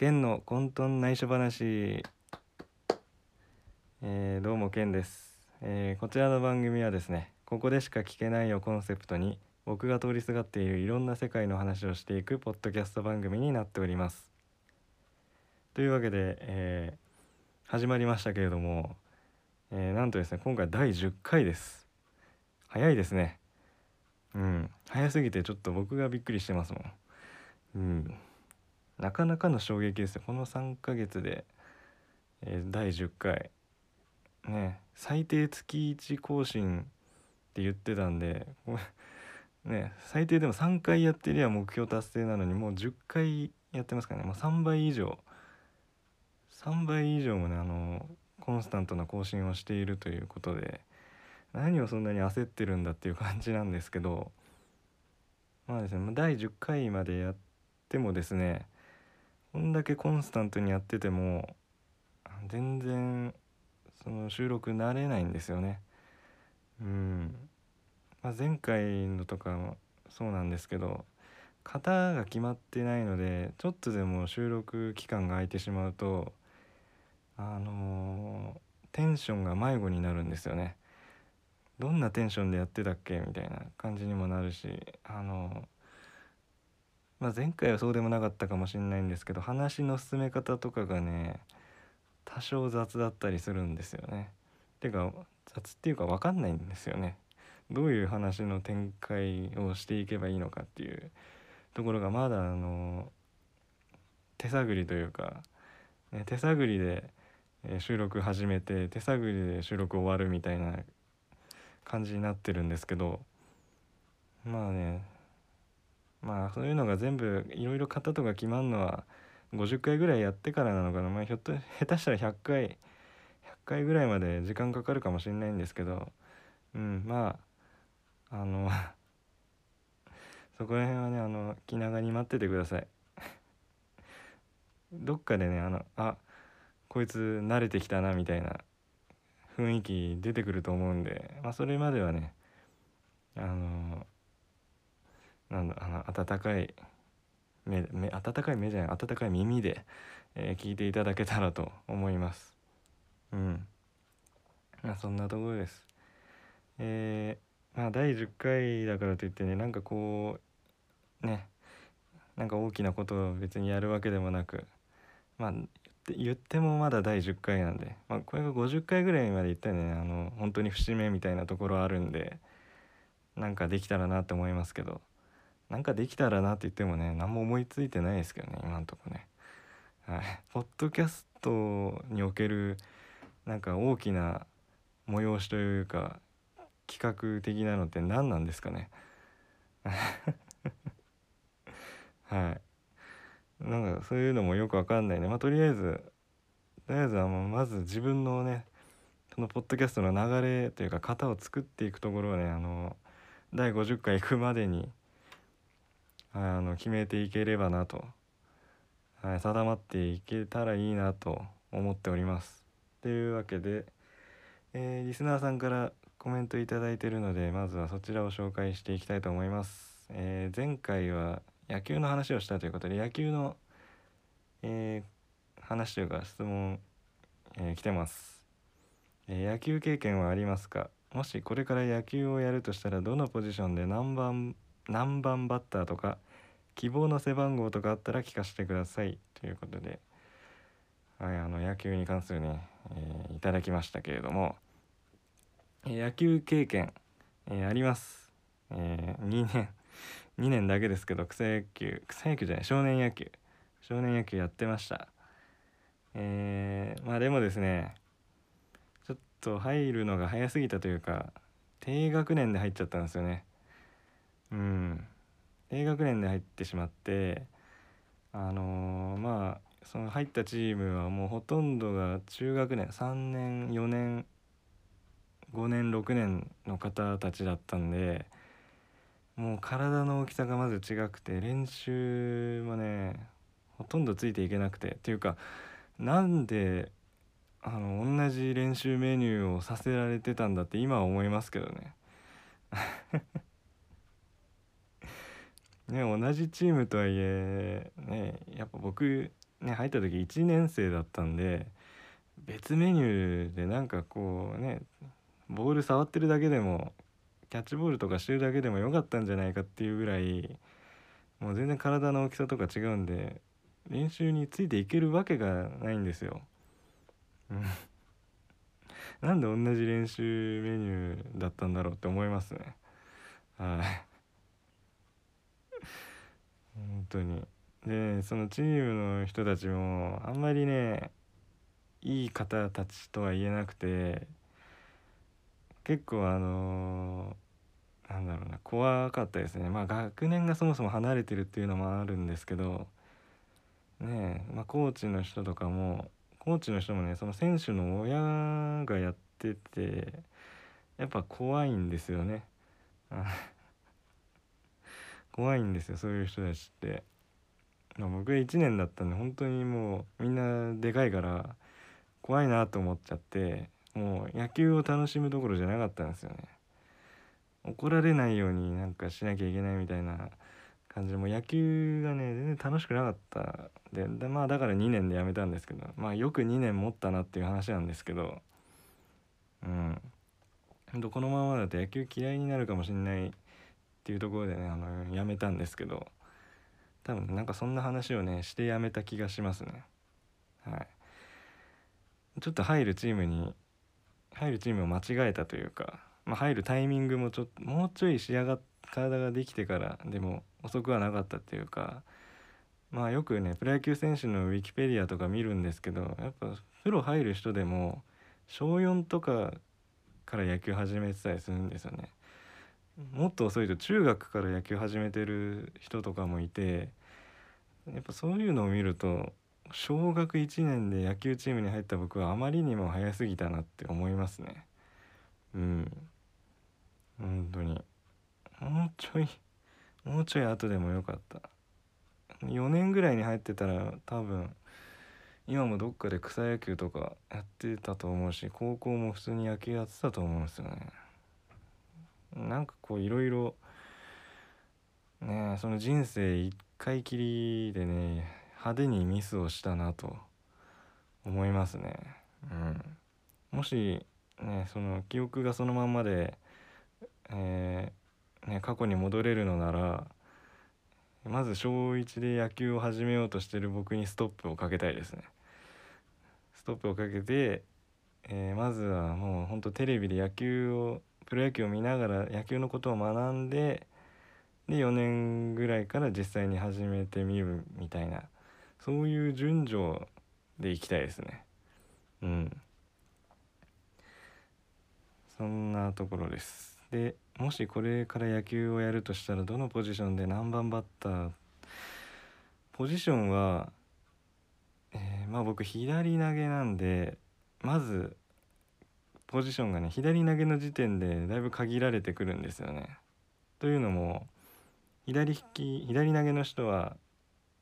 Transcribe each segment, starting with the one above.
ケンの混沌内緒話、えーどうもケンです、えーこちらの番組はですねここでしか聞けないをコンセプトに僕が通りすがっているいろんな世界の話をしていくポッドキャスト番組になっております。というわけで、えー始まりましたけれども、えーなんとですね今回第10回です。早いですね。うん。早すぎてちょっと僕がびっくりしてますもん。うん。なかなかの衝撃ですよ。この3ヶ月で、えー第10回。ね最低月1更新って言ってたんでこれ ね最低でも3回やってりゃ目標達成なのにもう10回やってますからね。もう3倍以上。3倍以上もねあのコンスタントな更新をしているということで何をそんなに焦ってるんだっていう感じなんですけどまあですね第10回までやってもですねこんだけコンスタントにやってても全然その収録慣れないんですよね。うん、まあ、前回のとかもそうなんですけど型が決まってないのでちょっとでも収録期間が空いてしまうとあのーテンションが迷子になるんですよね。どんなテンションでやってたっけみたいな感じにもなるしあのまあ、前回はそうでもなかったかもしれないんですけど話の進め方とかがね多少雑だったりするんですよね。てか雑っていうか分かんないんですよね。どういう話の展開をしていけばいいのかっていうところがまだあの手探りというか、ね、手探りで収録始めて手探りで収録終わるみたいな感じになってるんですけどまあねまあそういうのが全部いろいろ型とか決まるのは50回ぐらいやってからなのかな。まあひょっと下手したら100回100回ぐらいまで時間かかるかもしれないんですけど。うんまああの そこら辺はねあの気長に待っててください。どっかでねあのあこいつ慣れてきたなみたいな雰囲気出てくると思うんでまあそれまではねあのなんだあの温かい目目温かい目じゃない温かい耳で、えー聞いていただけたらと思います。うん。まあそんなところです。えーまあ第10回だからといってねなんかこうねなんか大きなことを別にやるわけでもなくまあ言ってもまだ第10回なんで、まあ、これが50回ぐらいまでいったらねあの本当に節目みたいなところあるんでなんかできたらなって思いますけど。なんかできたらなって言ってもね何も思いついてないですけどね今んとこね。はい。ポッドキャストにおけるなんか大きな催しというか企画的なのって何なんですかね。はい。なんかそういうのもよくわかんないね。まあとりあえずとりあえずはまず自分のねそのポッドキャストの流れというか型を作っていくところをねあの第50回行くまでにあの決めていければなと、はい、定まっていけたらいいなと思っております。というわけで、えーリスナーさんからコメントいただいてるのでまずはそちらを紹介していきたいと思います。えー前回は野球の話をしたということで野球の、えー話というか質問、え来てます、え野球経験はありますか？もしこれから野球をやるとしたらどのポジションで何番何番バッターとか希望の背番号とかあったら聞かせてください。ということで、はい、あの野球に関するね、えーいただきましたけれども、え野球経験、えーあります、え2年2年だけですけど草野球草野球じゃない少年野球少年野球やってました。えまあでもですねちょっと入るのが早すぎたというか低学年で入っちゃったんですよね。うん。低学年で入ってしまってあのーまあその入ったチームはもうほとんどが中学年3年4年5年6年の方たちだったんでもう体の大きさがまず違くて練習もねほとんどついていけなくてっていうかなんであの同じ練習メニューをさせられてたんだって今は思いますけどね。ね同じチームとはいえねやっぱ僕ね入った時1年生だったんで別メニューでなんかこうねボール触ってるだけでもキャッチボールとかしてるだけでもよかったんじゃないかっていうぐらいもう全然体の大きさとか違うんで練習についていけるわけがないんですよ。なんで同じ練習メニューだったんだろうって思いますね。はい。本当に。でそのチームの人たちもあんまりねいい方たちとは言えなくて結構あのー、なんだろうな怖かったですねまあ学年がそもそも離れてるっていうのもあるんですけどね、まあ、コーチの人とかもコーチの人もねその選手の親がやっててやっぱ怖いんですよね怖いんですよそういう人たちって。僕1年だったんで本当にもうみんなでかいから怖いなと思っちゃってもう野球を楽しむどころじゃなかったんですよね怒られないようになんかしなきゃいけないみたいな感じでもう野球がね全然楽しくなかったででまあだから2年で辞めたんですけどまあよく2年持ったなっていう話なんですけどうんほんとこのままだと野球嫌いになるかもしんないっていうところでねあの辞めたんですけど多分なんかそんな話をねしてやめた気がしますねはいちょっと入るチームに入るチームを間違えたというか、まあ、入るタイミングもちょっともうちょい仕上がっ体ができてからでも遅くはなかったっていうかまあよくねプロ野球選手のウィキペディアとか見るんですけどやっぱプロ入る人でも小4とかから野球始めてたりするんですよね。もっと遅いと中学から野球始めてる人とかもいてやっぱそういうのを見ると小学1年で野球チームに入った僕はあまりにも早すぎたなって思いますね。うん。本当に。もうちょいもうちょい後でもよかった。4年ぐらいに入ってたら多分今もどっかで草野球とかやってたと思うし高校も普通に野球やってたと思うんですよね。なんかこういろいろねその人生一回きりでね派手にミスをしたなと思いますね。うん、もしねその記憶がそのまんまで、えー、ね、過去に戻れるのならまず小1で野球を始めようとしてる僕にストップをかけたいですね。ストップをかけて、えー、まずはもうほんとテレビで野球をプロ野球を見ながら野球のことを学んでで4年ぐらいから実際に始めてみるみたいなそういう順序でいきたいですね。うん。そんなところです。でもしこれから野球をやるとしたらどのポジションで何番バッターポジションは、えー、まあ僕左投げなんでまずポジションがね左投げの時点でだいぶ限られてくるんですよね。というのも左利き左投げの人は、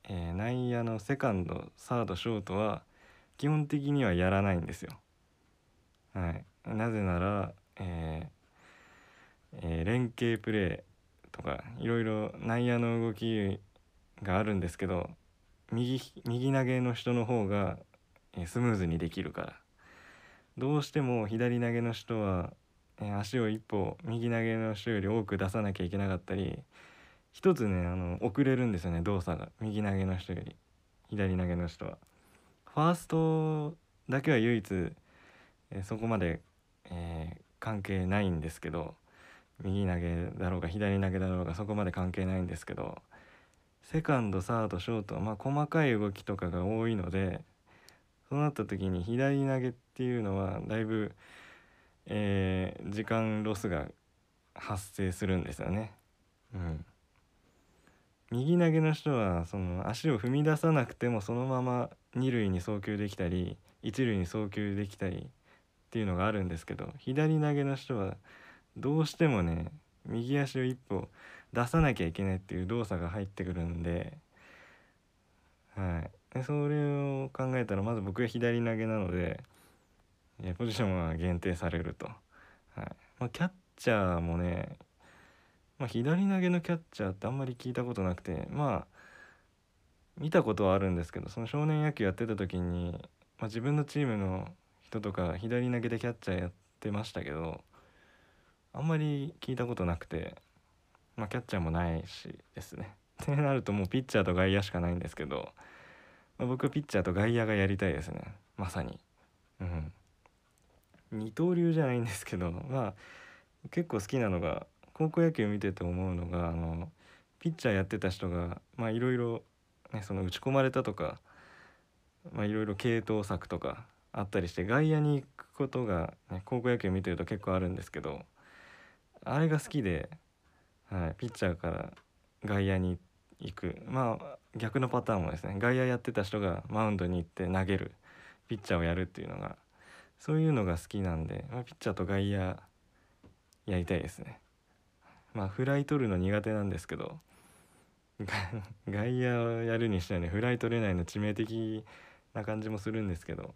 えー、内野のセカンドサードショートは基本的にはやらないんですよ。はい、なぜなら、えーえー、連携プレーとかいろいろ内野の動きがあるんですけど右右投げの人の方が、えー、スムーズにできるから。どうしても左投げの人は、え足を一歩右投げの人より多く出さなきゃいけなかったり一つねあの遅れるんですよね動作が右投げの人より左投げの人は。ファーストだけは唯一、えそこまで、えー、関係ないんですけど右投げだろうが左投げだろうがそこまで関係ないんですけどセカンドサードショートまあ細かい動きとかが多いのでそうなった時に左投げっていうのはだいぶ、えー、時間ロスが発生するんですよね。うん、右投げの人はその足を踏み出さなくてもそのまま二塁に送球できたり一塁に送球できたりっていうのがあるんですけど左投げの人はどうしてもね右足を一歩出さなきゃいけないっていう動作が入ってくるんで、でそれを考えたらまず僕が左投げなのでポジションは限定されると、はいまあ、キャッチャーもね、まあ、左投げのキャッチャーってあんまり聞いたことなくてまあ見たことはあるんですけどその少年野球やってた時に、まあ、自分のチームの人とか左投げでキャッチャーやってましたけどあんまり聞いたことなくて、まあ、キャッチャーもないしですね。ってなるともうピッチャーと外野しかないんですけど、僕ピッチャーと外野がやりたいですねまさに。うん、二刀流じゃないんですけど まあ結構好きなのが高校野球見てて思うのがあのピッチャーやってた人がまあいろいろその打ち込まれたとかまあいろいろ系統策とかあったりして外野に行くことが、ね、高校野球見てると結構あるんですけどあれが好きで、はい、ピッチャーから外野に行っ行く。まあ逆のパターンもですね外野やってた人がマウンドに行って投げるピッチャーをやるっていうのがそういうのが好きなんで、まあ、ピッチャーと外野やりたいですね。まあフライ取るの苦手なんですけど 外野をやるにしてはねフライ取れないの致命的な感じもするんですけど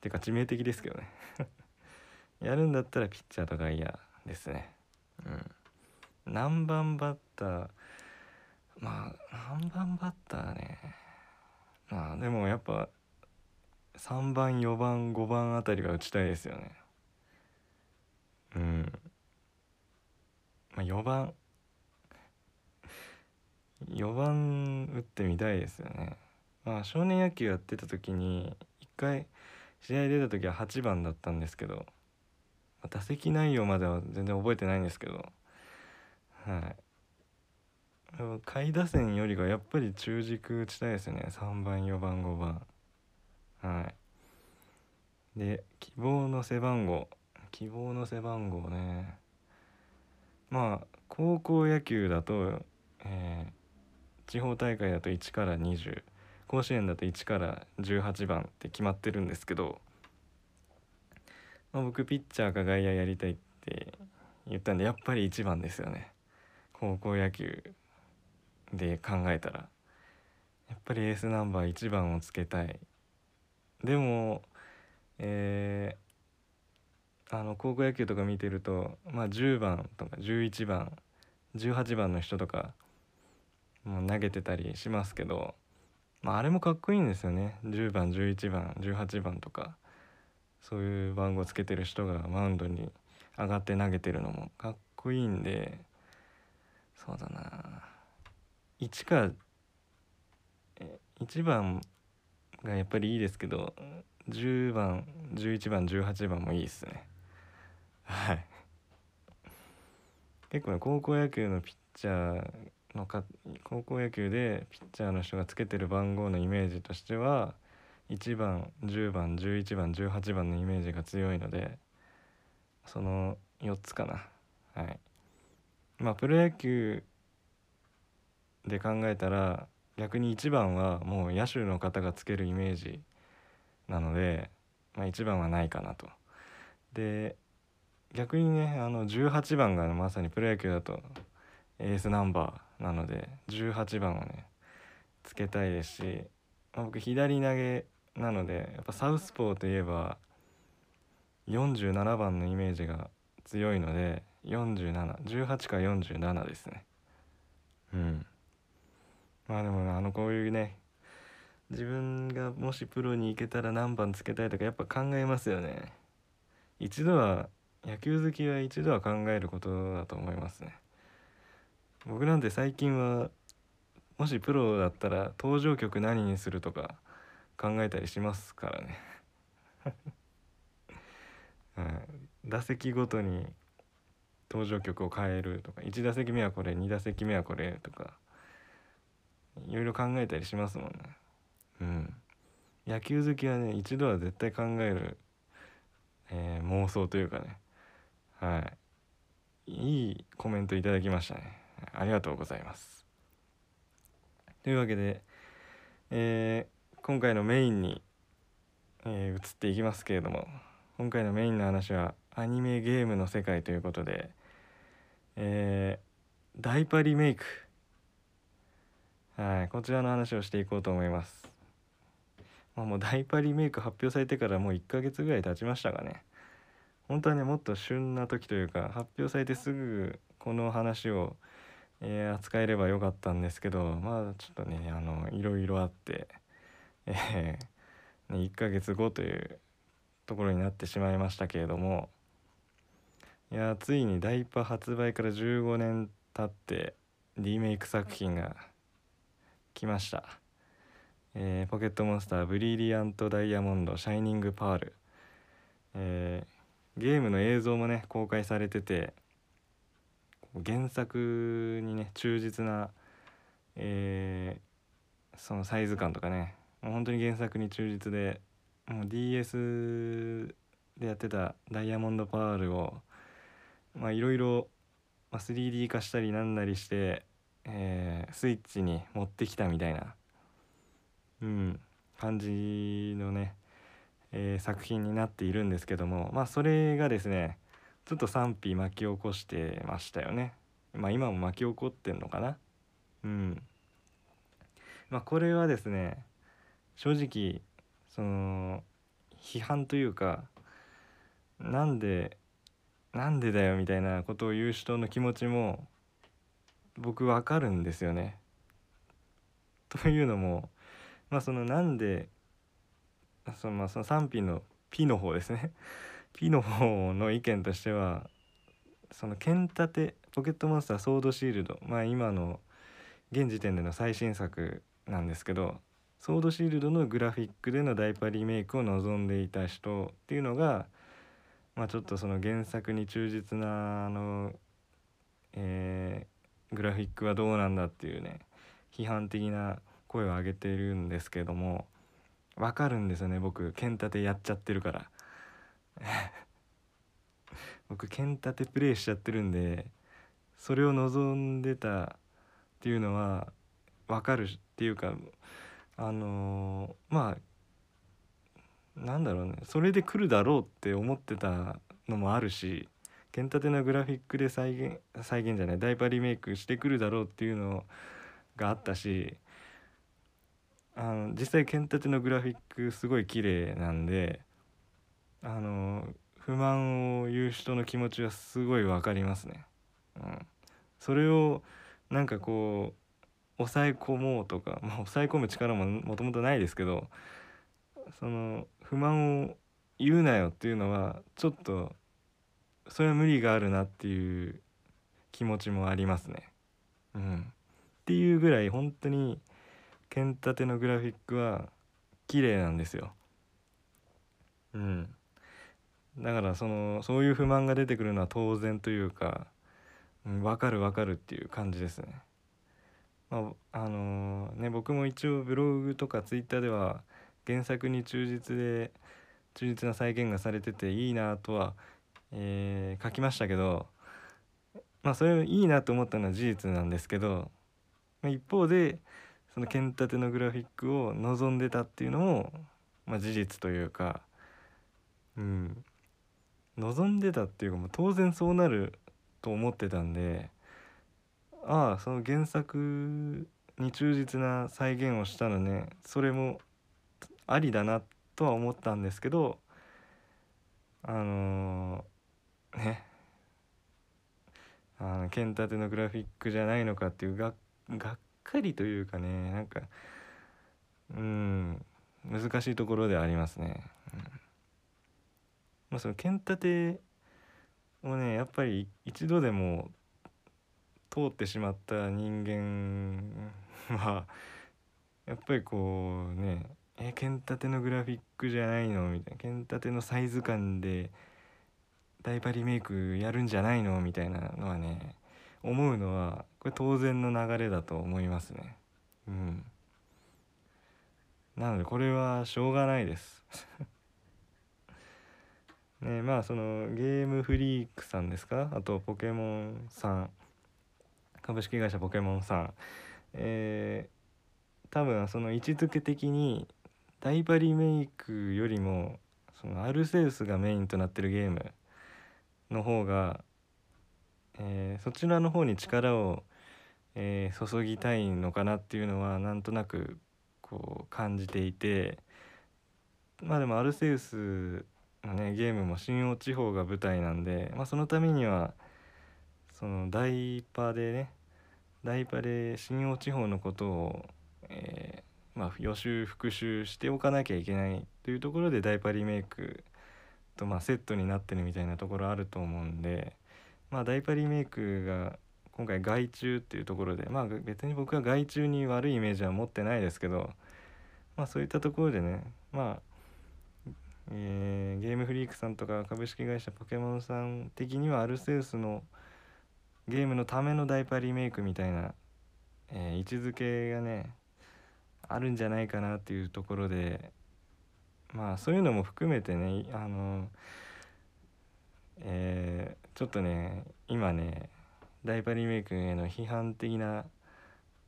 てか致命的ですけどね。やるんだったらピッチャーと外野ですね。うん。何番バッターまあ何番バッターね。まあでもやっぱ3番4番5番あたりは打ちたいですよね。うん。まあ4番4番打ってみたいですよね。まあ少年野球やってた時に1回試合出た時は8番だったんですけど打席内容までは全然覚えてないんですけどはい。下位打線よりがやっぱり中軸打ちたいですね。3番4番5番。はい。で希望の背番号。希望の背番号ね。まあ高校野球だと、えー、地方大会だと1から20甲子園だと1から18番って決まってるんですけど、まあ、僕ピッチャーか外野やりたいって言ったんでやっぱり1番ですよね。高校野球。で考えたらやっぱりエースナンバー1番をつけたい。でもえー、あの高校野球とか見てるとまあ10番とか11番18番の人とかもう投げてたりしますけど、まあ、あれもかっこいいんですよね。10番11番18番とかそういう番号つけてる人がマウンドに上がって投げてるのもかっこいいんでそうだな。1か1番がやっぱりいいですけど10番11番18番もいいですね。はい。結構ね高校野球のピッチャーのか高校野球でピッチャーの人がつけてる番号のイメージとしては1番10番11番18番のイメージが強いのでその4つかな。はい。まあプロ野球で考えたら逆に1番はもう野手の方がつけるイメージなので、まあ、1番はないかなと。で逆にねあの18番がまさにプロ野球だとエースナンバーなので18番をねつけたいですし、まあ、僕左投げなのでやっぱサウスポーといえば47番のイメージが強いので4718か47ですねうんまあでもあのこういうね自分がもしプロに行けたら何番つけたいとかやっぱ考えますよね。一度は野球好きは一度は考えることだと思いますね。僕なんて最近はもしプロだったら登場曲何にするとか考えたりしますからね。はい、打席ごとに登場曲を変えるとか1打席目はこれ2打席目はこれとか。いろいろ考えたりしますもんね。うん。野球好きはね一度は絶対考える、えー、妄想というかね。はい。いいコメントいただきましたね。ありがとうございます。というわけで、えー、今回のメインに、えー、移っていきますけれども今回のメインの話はアニメゲームの世界ということで、えー、ダイパリメイクはいこちらの話をしていこうと思います、まあ、もうダイパリメイク発表されてからもう1ヶ月ぐらい経ちましたがね。本当はねもっと旬な時というか発表されてすぐこの話をえー、扱えればよかったんですけどまあちょっとねあのいろいろあって、えー、ね、1ヶ月後というところになってしまいましたけれどもいやついにダイパ発売から15年経ってリメイク作品が来ました、えー、ポケットモンスターブリリアントダイヤモンドシャイニングパール、えー、ゲームの映像もね公開されてて原作にね忠実な、えー、そのサイズ感とかねもう本当に原作に忠実でもう DS でやってたダイヤモンドパールをまあいろいろ 3D 化したりなんなりして、えー、スイッチに持ってきたみたいな、うん、感じのね、えー、作品になっているんですけどもまあそれがですねちょっと賛否巻き起こしてましたよね。まあ今も巻き起こってんのかな。うん。まあこれはですね正直その批判というかなんでなんでだよみたいなことを言う人の気持ちも僕わかるんですよね。というのもまあそのなんでそのまあその賛否の P の方ですね P の方の意見としてはその剣立てポケットモンスターソードシールドまあ今の現時点での最新作なんですけどソードシールドのグラフィックでのダイパリメイクを望んでいた人っていうのがまあちょっとその原作に忠実なあのえ、グラフィックはどうなんだっていうね批判的な声を上げているんですけどもわかるんですよね僕剣立てやっちゃってるから。僕剣立てプレイしちゃってるんでそれを望んでたっていうのは分かるっていうかあのー、まあなんだろうねそれで来るだろうって思ってたのもあるし剣立てのグラフィックで再現再現じゃないダイパリメイクしてくるだろうっていうのがあったしあの実際剣立てのグラフィックすごい綺麗なんであの不満を言う人の気持ちはすごい分かりますね。うん、それをなんかこう抑え込もうとか、まあ、抑え込む力ももともとないですけどその不満を言うなよっていうのはちょっとそれは無理があるなっていう気持ちもありますね。うん、っていうぐらい本当に剣立てのグラフィックは綺麗なんですよ。うん、だからそのそういう不満が出てくるのは当然というか、うん、分かる分かるっていう感じですね。まあ、あのー、ね僕も一応ブログとかツイッターでは原作に忠実で忠実な再現がされてていいなとは、えー、書きましたけどまあそれいいなと思ったのは事実なんですけど、まあ、一方でその剣立てのグラフィックを望んでたっていうのも、まあ、事実というかうん望んでたっていうかもう当然そうなると思ってたんでああその原作に忠実な再現をしたのねそれもありだなとは思ったんですけどあのー、ね。あの剣立てのグラフィックじゃないのかっていうががっかりというかねなんかうん難しいところではありますね。うん。まあ、その剣立てをねやっぱり一度でも通ってしまった人間はやっぱりこうねえ剣立てのグラフィックじゃないの？みたいな。剣立てのサイズ感でダイパリメイクやるんじゃないの？みたいなのはね思うのはこれ当然の流れだと思いますね。うん。なのでこれはしょうがないです。ねまあそのゲームフリークさんですか？あとポケモンさん。株式会社ポケモンさん。えー、多分その位置づけ的にダイバリメイクよりもそのアルセウスがメインとなってるゲームの方が、えー、そちらの方に力を、えー、注ぎたいのかなっていうのはなんとなくこう感じていてまあでもアルセウスのねゲームも新大地方が舞台なんで、まあ、そのためにはそのダイパでねダイパで新大地方のことを、えー、まあ、予習復習しておかなきゃいけないというところでダイパリメイクとまセットになってるみたいなところあると思うんで、まあ、ダイパリメイクが今回外注っていうところでまあ別に僕は外注に悪いイメージは持ってないですけどまあそういったところでねまあえー、ゲームフリークさんとか株式会社ポケモンさん的にはアルセウスのゲームのためのダイパリメイクみたいな、えー、位置づけがねあるんじゃないかなっていうところでまあそういうのも含めてねあのえー、ちょっとね今ねダイパリメイクへの批判的な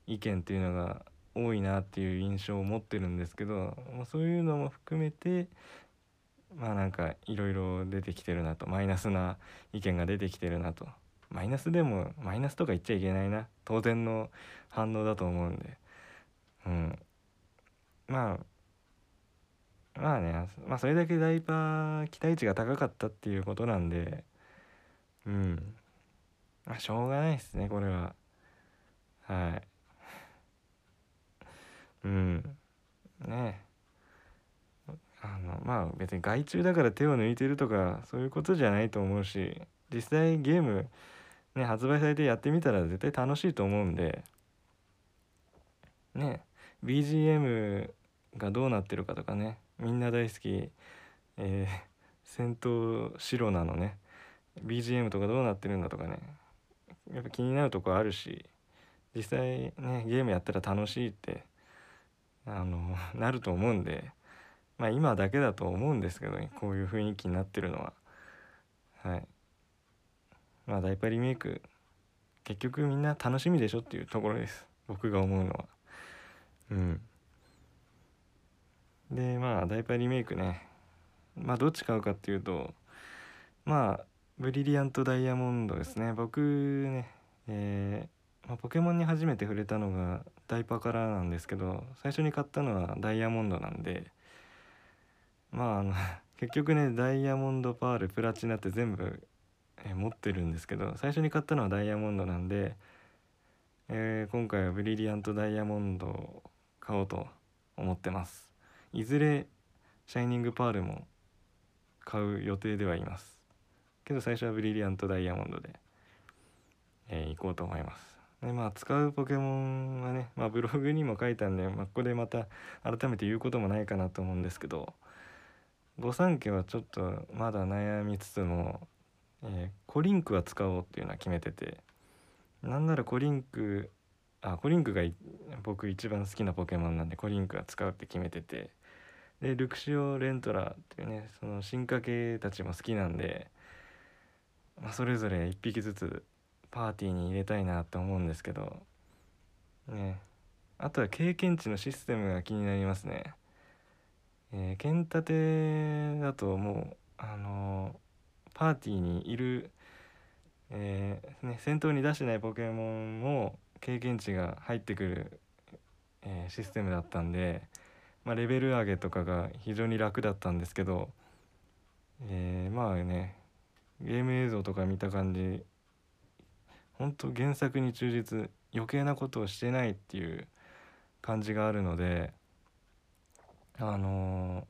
意見っていうのが多いなっていう印象を持ってるんですけど、そういうのも含めてまあなんかいろいろ出てきてるなとマイナスな意見が出てきてるなと。マイナスでもマイナスとか言っちゃいけないな。当然の反応だと思うんで。うん。まあまあねまあそれだけダイパー期待値が高かったっていうことなんでうん。まあしょうがないですねこれは。はい。うん。ね。あのまあ別に外注だから手を抜いてるとかそういうことじゃないと思うし実際ゲームね発売されてやってみたら絶対楽しいと思うんで。ね。BGM がどうなってるかとかね。みんな大好き、えー、戦闘白なのね。BGM とかどうなってるんだとかね。やっぱ気になるとこあるし実際ねゲームやったら楽しいってあのなると思うんでまあ今だけだと思うんですけどねこういう雰囲気になってるのは。はい。まあダイパリメイク結局みんな楽しみでしょっていうところです。僕が思うのは。うん。でまあダイパーリメイクね。まあどっち買うかっていうとまあブリリアントダイヤモンドですね。僕ねえー、まあ、ポケモンに初めて触れたのがダイパーからなんですけど最初に買ったのはダイヤモンドなんでまああの 結局ねダイヤモンドパールプラチナって全部、えー、持ってるんですけど最初に買ったのはダイヤモンドなんで、えー、今回はブリリアントダイヤモンドを買おうと思ってます。いずれシャイニングパールも買う予定ではいます。けど最初はブリリアントダイヤモンドで、えー、行こうと思います。でまあ使うポケモンはね、まあ、ブログにも書いたんで、まあ、ここでまた改めて言うこともないかなと思うんですけど御三家はちょっとまだ悩みつつも、えー、コリンクは使おうっていうのは決めててなんならコリンクあコリンクが僕一番好きなポケモンなんでコリンクは使うって決めててでルクシオ・レントラーっていうねその進化系たちも好きなんで、まあ、それぞれ1匹ずつパーティーに入れたいなと思うんですけどねあとは経験値のシステムが気になりますね。えー、剣立てだともうあのー、パーティーにいる、えー、ね、戦闘に出してないポケモンも経験値が入ってくる、えシステムだったんで、まあ、レベル上げとかが非常に楽だったんですけど、えまあねゲーム映像とか見た感じ本当原作に忠実余計なことをしてないっていう感じがあるのであの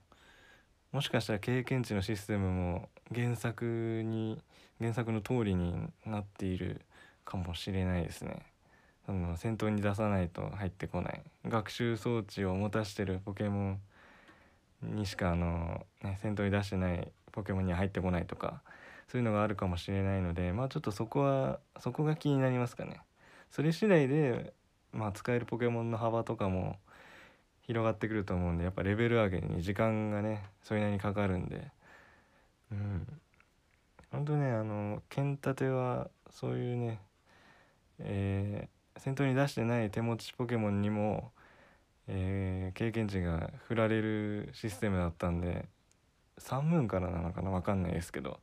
ー、もしかしたら経験値のシステムも原作に原作の通りになっているかもしれないですね。その戦闘に出さないと入ってこない。学習装置を持たしてるポケモンにしかあの、ね、戦闘に出してないポケモンには入ってこないとかそういうのがあるかもしれないのでまあちょっとそこはそこが気になりますかね。それ次第で、まあ、使えるポケモンの幅とかも広がってくると思うんでやっぱレベル上げに時間がねそれなりにかかるんで。うん。本当ねあの剣立てはそういうねえー、戦闘に出してない手持ちポケモンにも、えー、経験値が振られるシステムだったんで3ムーンからなのかな分かんないですけど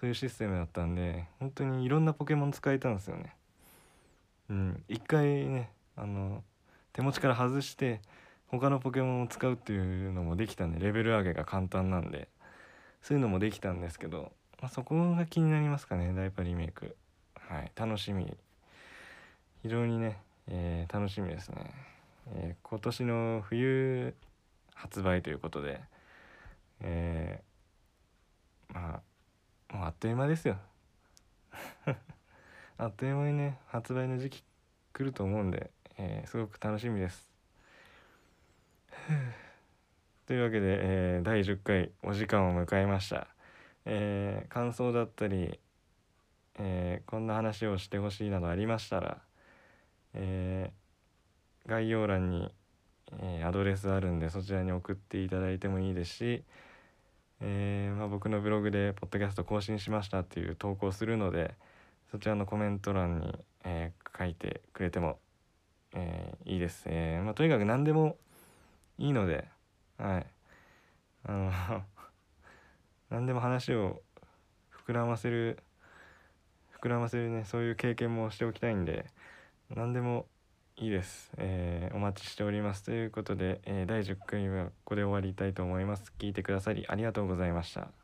そういうシステムだったんで本当にいろんなポケモン使えたんですよね。うん一回ねあの手持ちから外して他のポケモンを使うっていうのもできたんでレベル上げが簡単なんでそういうのもできたんですけど、まあ、そこが気になりますかねダイパリメイク。はい楽しみ。非常にね、えー、楽しみですね、えー、今年の冬発売ということで、えー、まあもうあっという間ですよ。あっという間にね発売の時期来ると思うんで、え、すごく楽しみです。というわけで、え、第10回お時間を迎えました、え、感想だったり、えー、こんな話をしてほしいなどありましたら、え概要欄に、えアドレスあるんでそちらに送っていただいてもいいですし、えまあ、僕のブログで「ポッドキャスト更新しました」っていう投稿するのでそちらのコメント欄に、え書いてくれても、えいいです、えまあ、とにかく何でもいいのではい。あの 何でも話を膨らませる膨らませるねそういう経験もしておきたいんで何でもいいです、えー、お待ちしております。ということで、えー、第10回はここで終わりたいと思います。聞いてくださりありがとうございました。